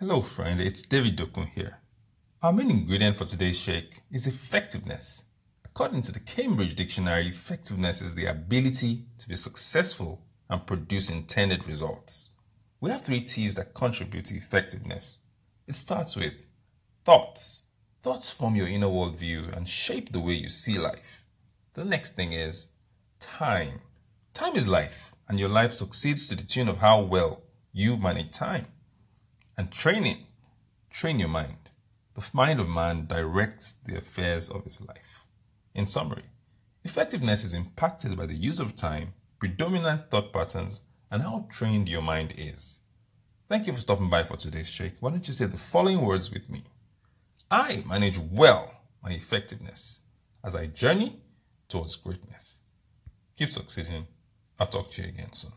Hello, friend. It's David Dokun here. Our main ingredient for today's shake is effectiveness. According to the Cambridge Dictionary, effectiveness is the ability to be successful and produce intended results. We have three T's that contribute to effectiveness. It starts with thoughts. Thoughts form your inner worldview and shape the way you see life. The next thing is time. Time is life, and your life succeeds to the tune of how well you manage time. And training. Train your mind. The mind of man directs the affairs of his life. In summary, effectiveness is impacted by the use of time, predominant thought patterns, and how trained your mind is. Thank you for stopping by for today's shake. Why don't you say the following words with me? I manage well my effectiveness as I journey towards greatness. Keep succeeding. I'll talk to you again soon.